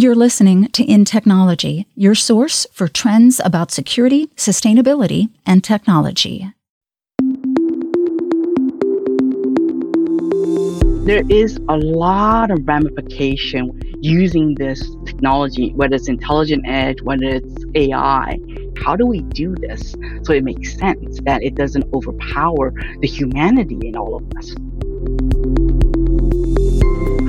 You're listening to In Technology, your source for trends about security, sustainability, and technology. There is a lot of ramification using this technology, whether it's intelligent edge, whether it's AI. How do we do this so it makes sense that it doesn't overpower the humanity in all of us?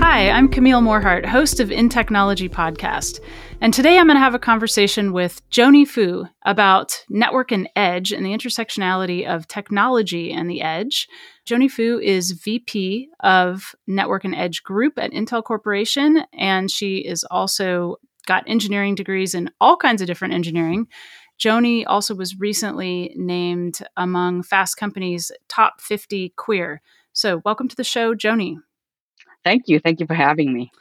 Hi, I'm Camille Morhardt, host of In Technology podcast. And today I'm going to have a conversation with Joannie Fu about network and edge and the intersectionality of technology and the edge. Joannie Fu is VP of Network and Edge Group at Intel Corporation, and she is also got engineering degrees in all kinds of different engineering. Joannie also was recently named among Fast Company's top 50 queer. So, welcome to the show, Joannie. Thank you. Thank you for having me.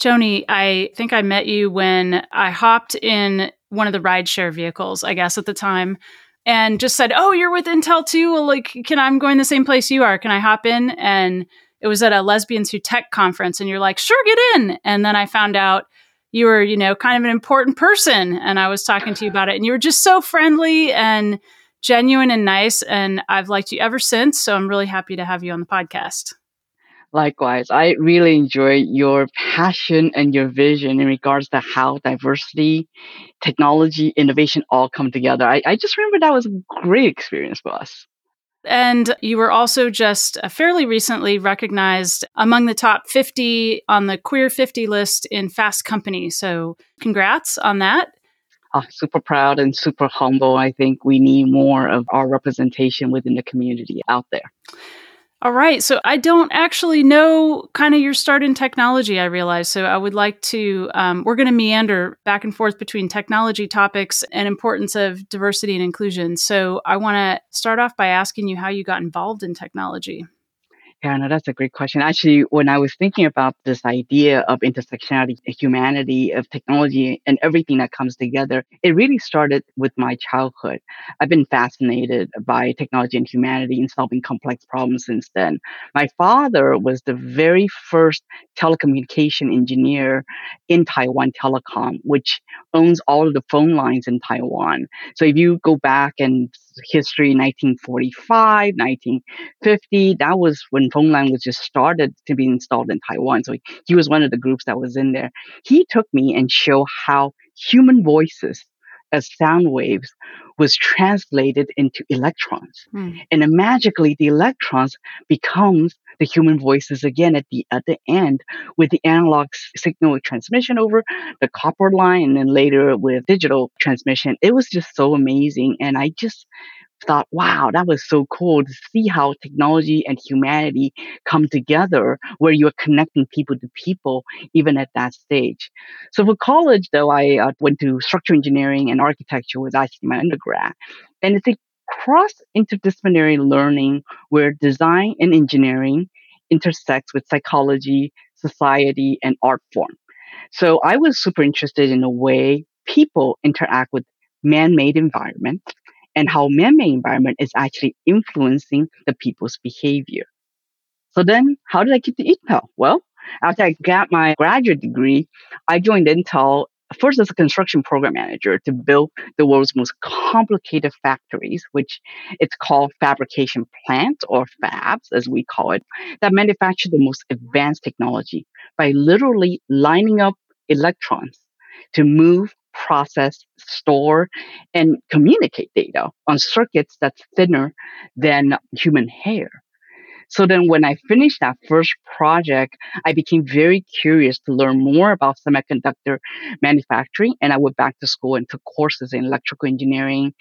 Joannie, I think I met you when I hopped in one of the rideshare vehicles, I guess at the time, and just said, "Oh, you're with Intel too. Well, like, can I'm going the same place you are? Can I hop in?" And it was at a Lesbians Who Tech conference, and you're like, "Sure, get in." And then I found out you were, you know, kind of an important person, and I was talking to you about it, and you were just so friendly and genuine and nice, and I've liked you ever since. So I'm really happy to have you on the podcast. Likewise, I really enjoy your passion and your vision in regards to how diversity, technology, innovation all come together. I, I just remember that was a great experience for us. And you were also just uh, fairly recently recognized among the top 50 on the Queer 50 list in Fast Company. So, congrats on that. Oh, super proud and super humble. I think we need more of our representation within the community out there. All right. So I don't actually know kind of your start in technology, I realize. So I would like to, um, we're going to meander back and forth between technology topics and importance of diversity and inclusion. So I want to start off by asking you how you got involved in technology. Yeah, oh, no, that's a great question. Actually, when I was thinking about this idea of intersectionality, humanity, of technology, and everything that comes together, it really started with my childhood. I've been fascinated by technology and humanity and solving complex problems since then. My father was the very first telecommunication engineer in Taiwan Telecom, which owns all of the phone lines in Taiwan. So if you go back and history 1945 1950 that was when phone just started to be installed in taiwan. So he was one of the groups that was in there. He took me and showed how human voices as sound waves was translated into electrons. Mm. and then magically the electrons becomes the human voices again at the at the end with the analog signal transmission over the copper line and then later with digital transmission it was just so amazing and i just thought, wow, that was so cool to see how technology and humanity come together where you're connecting people to people even at that stage. So for college, though, I uh, went to structural engineering and architecture was actually my undergrad. And it's a cross interdisciplinary learning where design and engineering intersects with psychology, society, and art form. So I was super interested in the way people interact with man-made environment and how man-made environment is actually influencing the people's behavior. So then how did I get to Intel? Well, after I got my graduate degree, I joined Intel first as a construction program manager to build the world's most complicated factories, which it's called fabrication plants or fabs, as we call it, that manufacture the most advanced technology by literally lining up electrons to move process, store, and communicate data on circuits that's thinner than human hair. So then when I finished that first project, I became very curious to learn more about semiconductor manufacturing. And I went back to school and took courses in electrical engineering,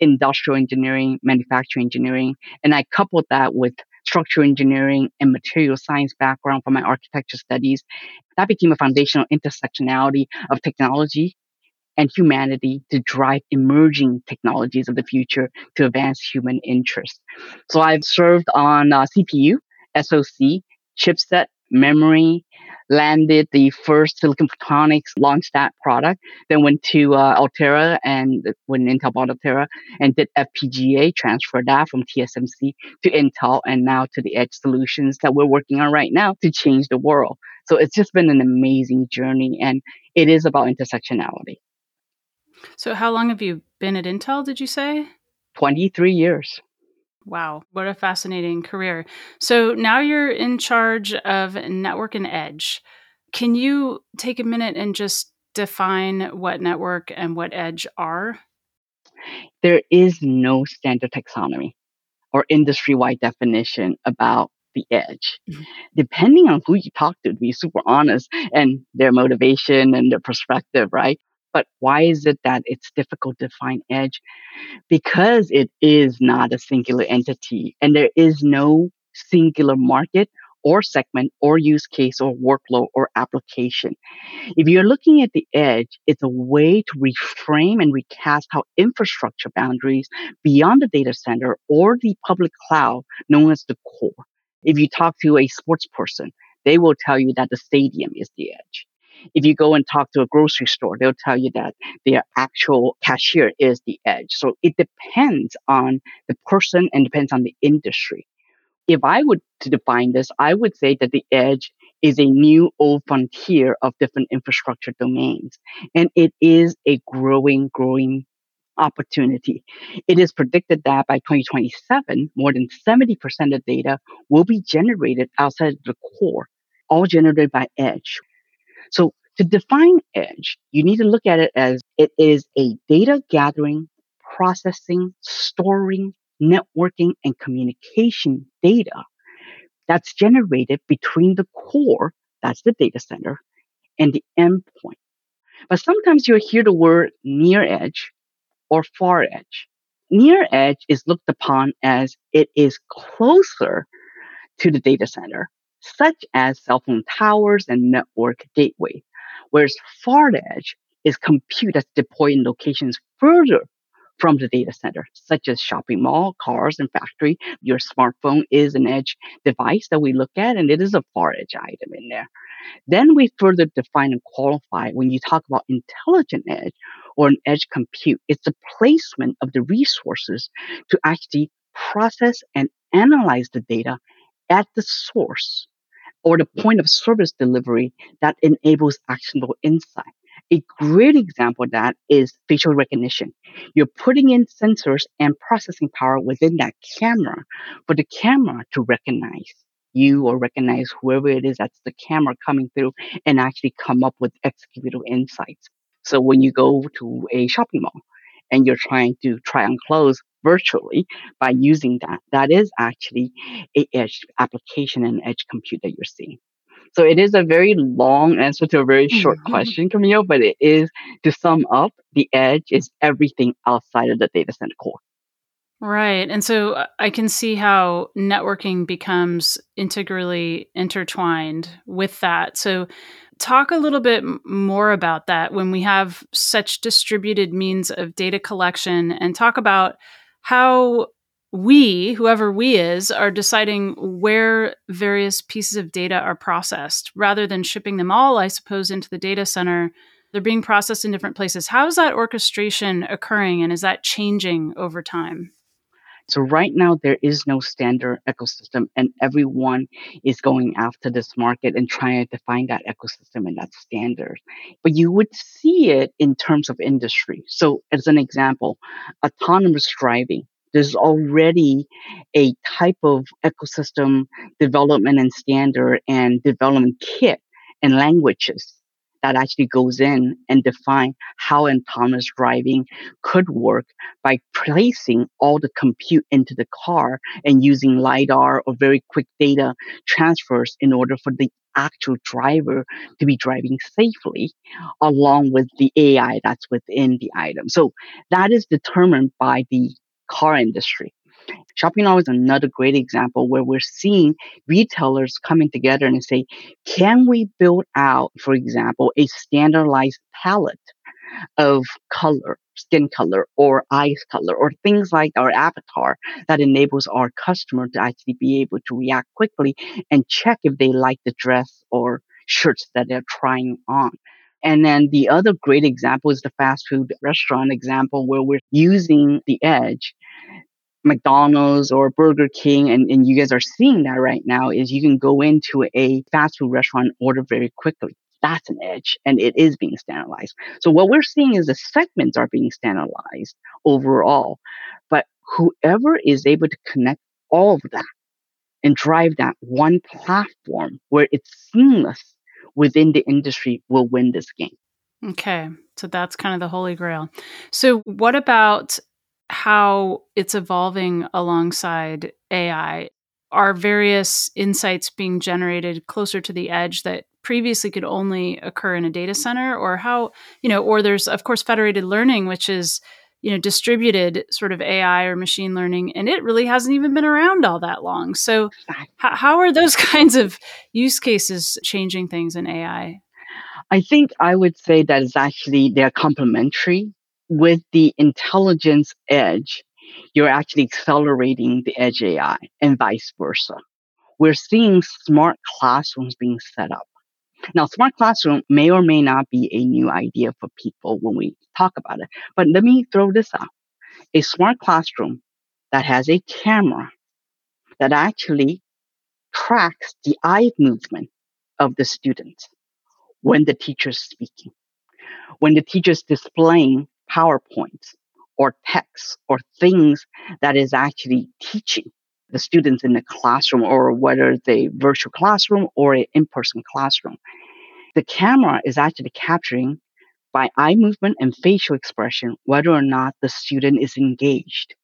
industrial engineering, manufacturing engineering. And I coupled that with structural engineering and material science background from my architecture studies. That became a foundational intersectionality of technology and humanity to drive emerging technologies of the future to advance human interests. So I've served on uh, CPU, SoC, chipset, memory, landed the first Silicon Photonics, launched that product, then went to uh, Altera and when Intel bought Altera and did FPGA, transferred that from TSMC to Intel and now to the edge solutions that we're working on right now to change the world. So it's just been an amazing journey and it is about intersectionality. So how long have you been at Intel, did you say? 23 years. Wow, what a fascinating career. So now you're in charge of Network and Edge. Can you take a minute and just define what network and what edge are? There is no standard taxonomy or industry wide definition about the edge. Mm-hmm. Depending on who you talk to, to be super honest, and their motivation and their perspective, right? But why is it that it's difficult to find edge? Because it is not a singular entity and there is no singular market or segment or use case or workload or application. If you're looking at the edge, it's a way to reframe and recast how infrastructure boundaries beyond the data center or the public cloud known as the core. If you talk to a sports person, they will tell you that the stadium is the edge. If you go and talk to a grocery store, they'll tell you that their actual cashier is the edge. So it depends on the person and depends on the industry. If I would to define this, I would say that the edge is a new old frontier of different infrastructure domains. And it is a growing, growing opportunity. It is predicted that by 2027, more than 70% of data will be generated outside the core, all generated by edge. So to define edge, you need to look at it as it is a data gathering, processing, storing, networking, and communication data that's generated between the core, that's the data center, and the endpoint. But sometimes you'll hear the word near edge or far edge. Near edge is looked upon as it is closer to the data center such as cell phone towers and network gateway, whereas far edge is compute that's deployed in locations further from the data center, such as shopping mall, cars, and factory. Your smartphone is an edge device that we look at, and it is a far edge item in there. Then we further define and qualify when you talk about intelligent edge or an edge compute. It's the placement of the resources to actually process and analyze the data at the source or the point of service delivery that enables actionable insight. A great example of that is facial recognition. You're putting in sensors and processing power within that camera for the camera to recognize you or recognize whoever it is that's the camera coming through and actually come up with executable insights. So when you go to a shopping mall and you're trying to try on clothes, virtually by using that. That is actually a edge application and edge compute that you're seeing. So it is a very long answer to a very short mm-hmm. question, Camille, but it is to sum up, the edge is everything outside of the data center core. Right. And so uh, I can see how networking becomes integrally intertwined with that. So talk a little bit more about that when we have such distributed means of data collection and talk about how we, whoever we is, are deciding where various pieces of data are processed rather than shipping them all, I suppose, into the data center. They're being processed in different places. How is that orchestration occurring and is that changing over time? So right now there is no standard ecosystem and everyone is going after this market and trying to find that ecosystem and that standard. But you would see it in terms of industry. So as an example, autonomous driving. There's already a type of ecosystem development and standard and development kit and languages that actually goes in and define how autonomous driving could work by placing all the compute into the car and using LiDAR or very quick data transfers in order for the actual driver to be driving safely along with the AI that's within the item. So that is determined by the car industry. Shopping Now is another great example where we're seeing retailers coming together and say, can we build out, for example, a standardized palette of color, skin color, or eyes color, or things like our avatar that enables our customer to actually be able to react quickly and check if they like the dress or shirts that they're trying on. And then the other great example is the fast food restaurant example where we're using the edge McDonald's or Burger King, and, and you guys are seeing that right now, is you can go into a fast food restaurant order very quickly. That's an edge, and it is being standardized. So what we're seeing is the segments are being standardized overall, but whoever is able to connect all of that and drive that one platform where it's seamless within the industry will win this game. Okay. So that's kind of the holy grail. So, what about how it's evolving alongside AI? Are various insights being generated closer to the edge that previously could only occur in a data center? Or how, you know, or there's, of course, federated learning, which is you know distributed sort of ai or machine learning and it really hasn't even been around all that long so h- how are those kinds of use cases changing things in ai I think I would say that is actually they're complementary. With the intelligence edge, you're actually accelerating the edge AI and vice versa. We're seeing smart classrooms being set up. Now, smart classroom may or may not be a new idea for people when we talk about it, but let me throw this out. A smart classroom that has a camera that actually tracks the eye movement of the students when the teacher's speaking, when the teacher's displaying PowerPoints or text or things that is actually teaching the students in the classroom or whether it's a virtual classroom or an in-person classroom. The camera is actually capturing by eye movement and facial expression whether or not the student is engaged.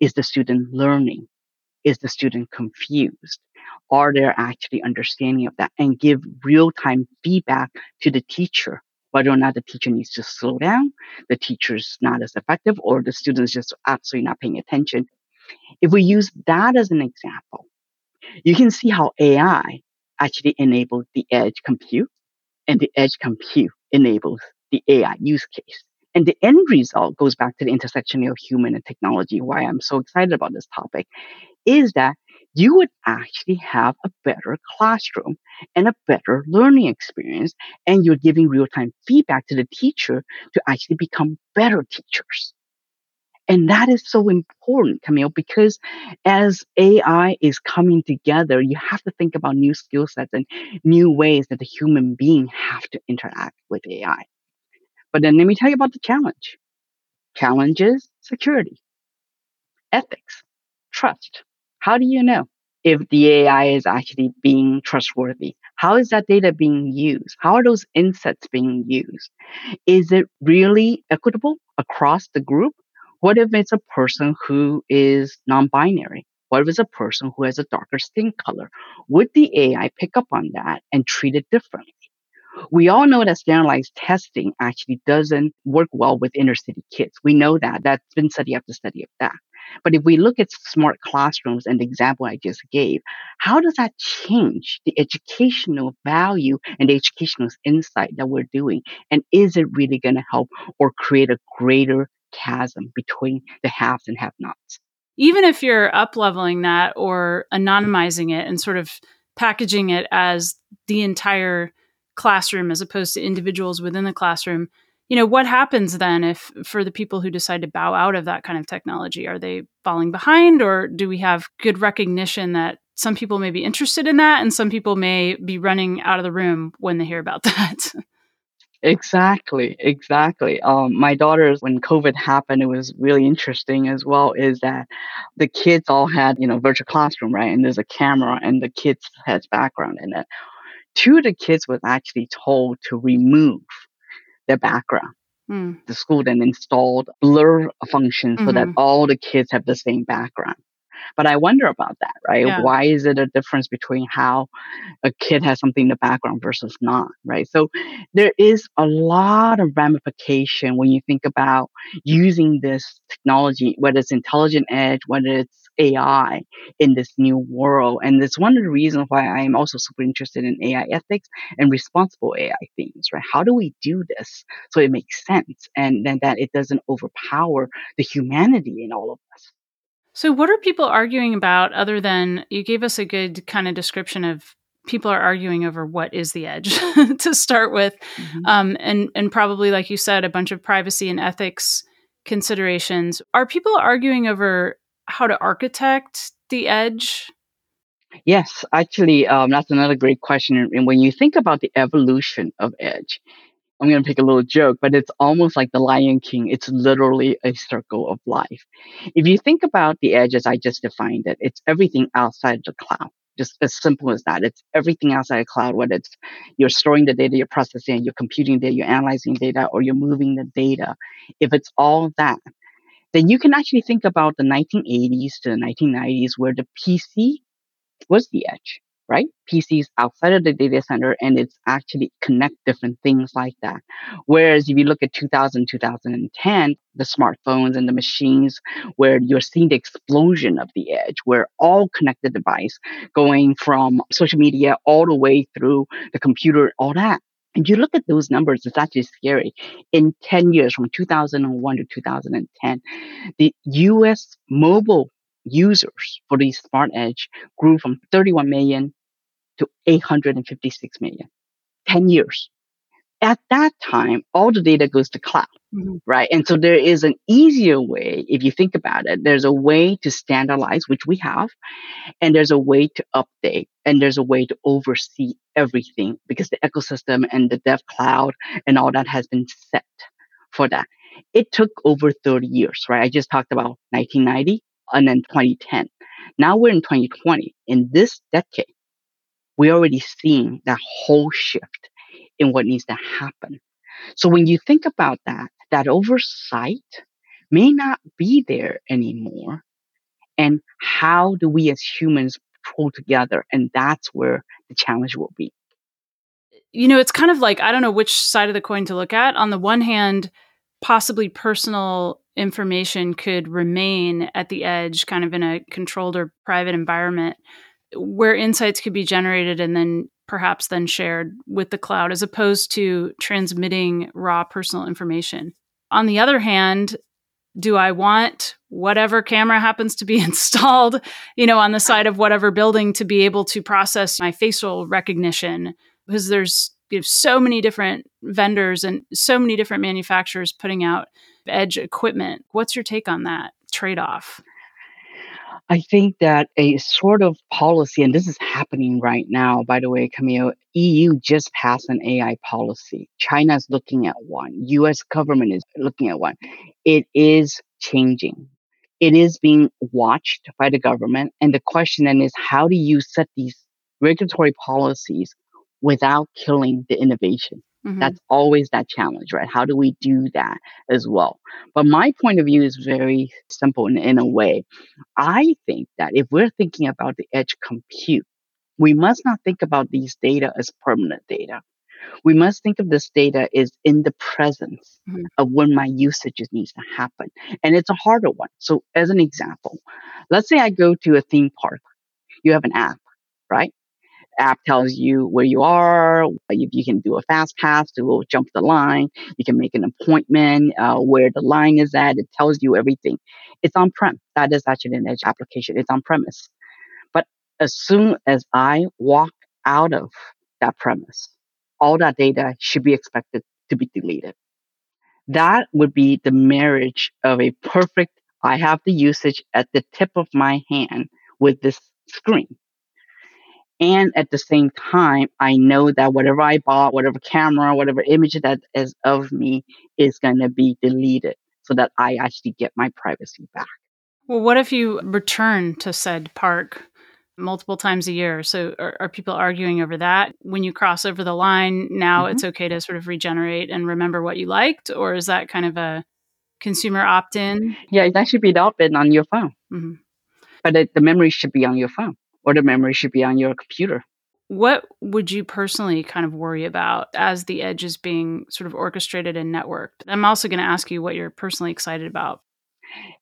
Is the student learning? Is the student confused? Are they actually understanding of that? And give real time feedback to the teacher whether or not the teacher needs to slow down, the teacher's not as effective, or the student's just absolutely not paying attention. If we use that as an example, you can see how AI actually enables the edge compute and the edge compute enables the AI use case. And the end result goes back to the intersection of human and technology, why I'm so excited about this topic, is that you would actually have a better classroom and a better learning experience. And you're giving real time feedback to the teacher to actually become better teachers. And that is so important, Camille, because as AI is coming together, you have to think about new skill sets and new ways that the human being have to interact with AI. But then let me tell you about the challenge. Challenges, security, ethics, trust. How do you know if the AI is actually being trustworthy? How is that data being used? How are those insights being used? Is it really equitable across the group? What if it's a person who is non binary? What if it's a person who has a darker skin color? Would the AI pick up on that and treat it differently? We all know that standardized testing actually doesn't work well with inner city kids. We know that. That's been study after study of that. But if we look at smart classrooms and the example I just gave, how does that change the educational value and the educational insight that we're doing? And is it really going to help or create a greater chasm between the haves and have nots? Even if you're up leveling that or anonymizing it and sort of packaging it as the entire classroom as opposed to individuals within the classroom you know what happens then if for the people who decide to bow out of that kind of technology are they falling behind or do we have good recognition that some people may be interested in that and some people may be running out of the room when they hear about that Exactly, exactly. Um, my daughters, when COVID happened, it was really interesting as well. Is that the kids all had, you know, virtual classroom, right? And there's a camera, and the kids has background in it two of the kids was actually told to remove their background. Mm. The school then installed blur function so mm-hmm. that all the kids have the same background. But I wonder about that, right? Yeah. Why is it a difference between how a kid has something in the background versus not, right? So there is a lot of ramification when you think about using this technology, whether it's intelligent edge, whether it's AI in this new world. And it's one of the reasons why I'm also super interested in AI ethics and responsible AI themes, right? How do we do this so it makes sense and then that it doesn't overpower the humanity in all of us? So, what are people arguing about other than you gave us a good kind of description of people are arguing over what is the edge to start with, mm-hmm. um, and and probably like you said, a bunch of privacy and ethics considerations. Are people arguing over how to architect the edge? Yes, actually, um, that's another great question. And when you think about the evolution of edge, I'm going to pick a little joke, but it's almost like the Lion King. It's literally a circle of life. If you think about the edge as I just defined it, it's everything outside the cloud. Just as simple as that. It's everything outside the cloud, whether it's you're storing the data, you're processing, you're computing data, you're analyzing data, or you're moving the data. If it's all that, then you can actually think about the 1980s to the 1990s where the PC was the edge right? PCs outside of the data center and it's actually connect different things like that. Whereas if you look at 2000, 2010, the smartphones and the machines where you're seeing the explosion of the edge, where all connected device going from social media all the way through the computer, all that. And you look at those numbers, it's actually scary. In 10 years, from 2001 to 2010, the US mobile users for the smart edge grew from 31 million to 856 million. 10 years. At that time, all the data goes to cloud, mm-hmm. right? And so there is an easier way, if you think about it, there's a way to standardize, which we have, and there's a way to update, and there's a way to oversee everything because the ecosystem and the dev cloud and all that has been set for that. It took over 30 years, right? I just talked about 1990 and then 2010. Now we're in 2020. In this decade, we're already seeing that whole shift in what needs to happen. So when you think about that, that oversight may not be there anymore. And how do we as humans pull together? And that's where the challenge will be. You know, it's kind of like, I don't know which side of the coin to look at. On the one hand, possibly personal information could remain at the edge, kind of in a controlled or private environment where insights could be generated and then perhaps then shared with the cloud as opposed to transmitting raw personal information. On the other hand, do I want whatever camera happens to be installed, you know, on the side of whatever building to be able to process my facial recognition? Because there's you know, so many different vendors and so many different manufacturers putting out edge equipment. What's your take on that trade off? I think that a sort of policy, and this is happening right now, by the way, Camille, EU just passed an AI policy. China is looking at one. US government is looking at one. It is changing. It is being watched by the government. And the question then is how do you set these regulatory policies without killing the innovation? Mm-hmm. That's always that challenge, right? How do we do that as well? But my point of view is very simple in, in a way. I think that if we're thinking about the edge compute, we must not think about these data as permanent data. We must think of this data as in the presence mm-hmm. of when my usage needs to happen. And it's a harder one. So as an example, let's say I go to a theme park. You have an app, right? App tells you where you are. You, you can do a fast pass to jump the line. You can make an appointment uh, where the line is at. It tells you everything. It's on prem. That is actually an edge application. It's on premise. But as soon as I walk out of that premise, all that data should be expected to be deleted. That would be the marriage of a perfect, I have the usage at the tip of my hand with this screen. And at the same time, I know that whatever I bought, whatever camera, whatever image that is of me is going to be deleted so that I actually get my privacy back. Well, what if you return to said park multiple times a year? So are, are people arguing over that? When you cross over the line, now mm-hmm. it's okay to sort of regenerate and remember what you liked? Or is that kind of a consumer opt in? Yeah, that should be the opt in on your phone. Mm-hmm. But it, the memory should be on your phone or the memory should be on your computer. What would you personally kind of worry about as the edge is being sort of orchestrated and networked? I'm also going to ask you what you're personally excited about.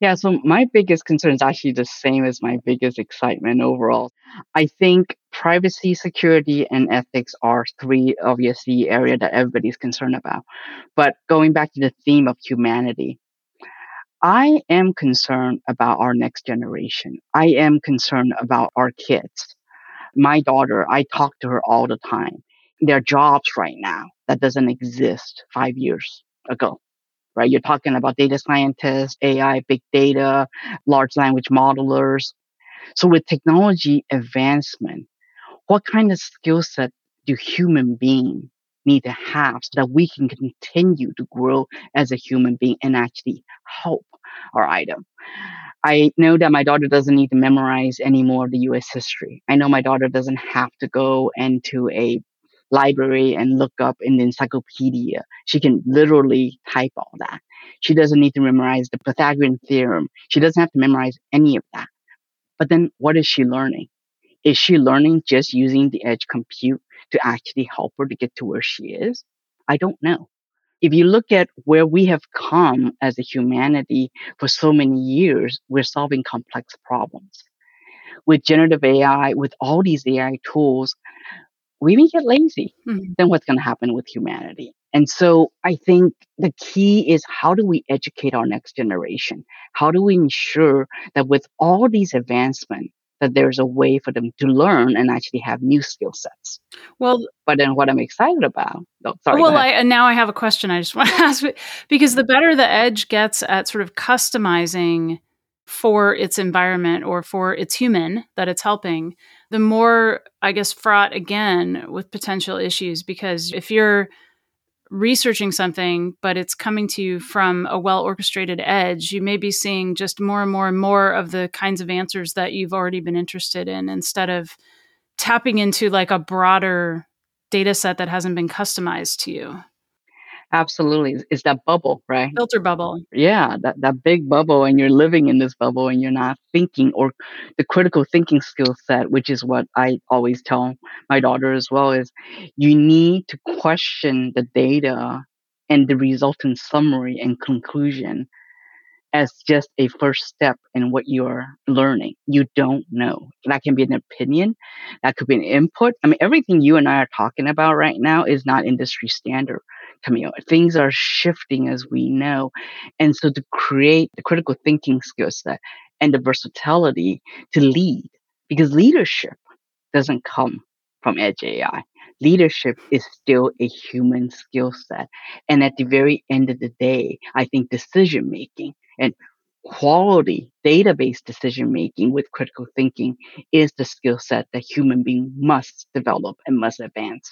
Yeah, so my biggest concern is actually the same as my biggest excitement overall. I think privacy, security, and ethics are three obviously area that everybody's concerned about. But going back to the theme of humanity, I am concerned about our next generation. I am concerned about our kids. My daughter, I talk to her all the time. There are jobs right now that doesn't exist five years ago. right? You're talking about data scientists, AI, big data, large language modelers. So with technology advancement, what kind of skill set do human beings need to have so that we can continue to grow as a human being and actually help our item? I know that my daughter doesn't need to memorize any more of the US history. I know my daughter doesn't have to go into a library and look up in the encyclopedia. She can literally type all that. She doesn't need to memorize the Pythagorean theorem. She doesn't have to memorize any of that. But then what is she learning? Is she learning just using the edge compute to actually help her to get to where she is? I don't know. If you look at where we have come as a humanity for so many years, we're solving complex problems. With generative AI, with all these AI tools, we may get lazy. Mm-hmm. Then what's going to happen with humanity? And so I think the key is how do we educate our next generation? How do we ensure that with all these advancements, that there's a way for them to learn and actually have new skill sets. Well, but then what I'm excited about, oh, sorry. Well, I, and now I have a question I just want to ask because the better the edge gets at sort of customizing for its environment or for its human that it's helping, the more, I guess, fraught again with potential issues. Because if you're researching something, but it's coming to you from a well orchestrated edge, you may be seeing just more and more and more of the kinds of answers that you've already been interested in instead of tapping into like a broader data set that hasn't been customized to you. Absolutely. It's that bubble, right? Filter bubble. Yeah, that, that big bubble, and you're living in this bubble and you're not thinking, or the critical thinking skill set, which is what I always tell my daughter as well, is you need to question the data and the resultant summary and conclusion as just a first step in what you're learning. You don't know. That can be an opinion. That could be an input. I mean, everything you and I are talking about right now is not industry standard. Camille. Things are shifting as we know. And so to create the critical thinking skill set and the versatility to lead, because leadership doesn't come from edge AI. Leadership is still a human skill set. And at the very end of the day, I think decision making and quality database decision making with critical thinking is the skill set that human being must develop and must advance.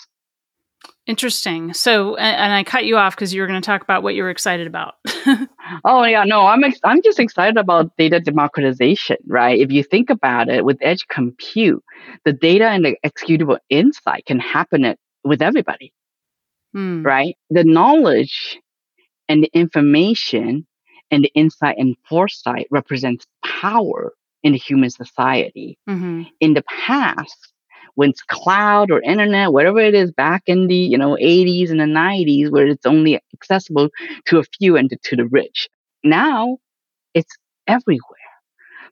Interesting. So, and, I cut you off because you were going to talk about what you were excited about. oh yeah, no, I'm ex- I'm just excited about data democratization, right? If you think about it, with edge compute, the data and the executable insight can happen at, with everybody, hmm. right? The knowledge and the information and the insight and foresight represents power in the human society. Mm-hmm. In the past, when it's cloud or internet, whatever it is back in the, you know, 80s and the 90s where it's only accessible to a few and to, the rich. Now it's everywhere.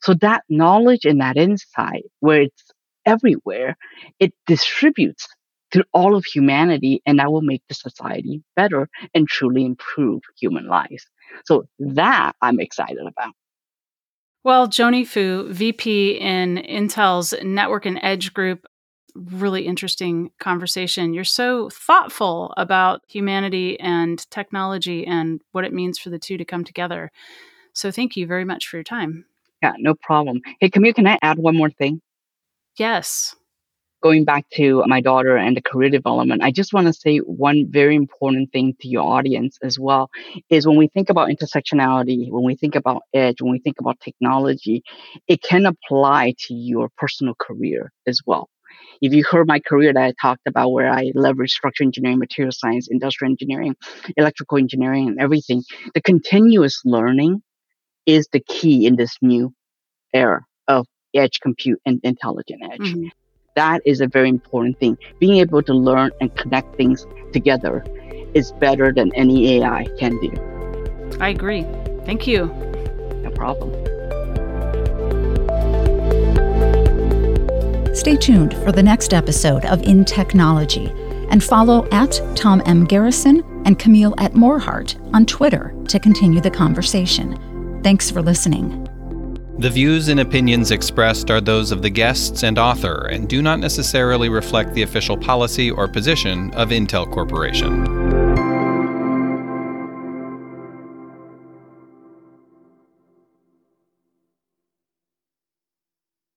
So that knowledge and that insight where it's everywhere, it distributes to all of humanity and that will make the society better and truly improve human lives. So that I'm excited about. Well, Joannie Fu, VP in Intel's Network and Edge Group, really interesting conversation. You're so thoughtful about humanity and technology and what it means for the two to come together. So thank you very much for your time. Yeah, no problem. Hey, Camille, can I add one more thing? Yes. Going back to my daughter and the career development, I just want to say one very important thing to your audience as well is when we think about intersectionality, when we think about edge, when we think about technology, it can apply to your personal career as well if you heard my career that I talked about where I leverage structural engineering, material science, industrial engineering, electrical engineering, and everything, the continuous learning is the key in this new era of edge compute and intelligent edge. Mm-hmm. That is a very important thing. Being able to learn and connect things together is better than any AI can do. I agree. Thank you. No problem. Stay tuned for the next episode of In Technology and follow at Tom M. Garrison and Camille at Morhardt on Twitter to continue the conversation. Thanks for listening. The views and opinions expressed are those of the guests and author and do not necessarily reflect the official policy or position of Intel Corporation.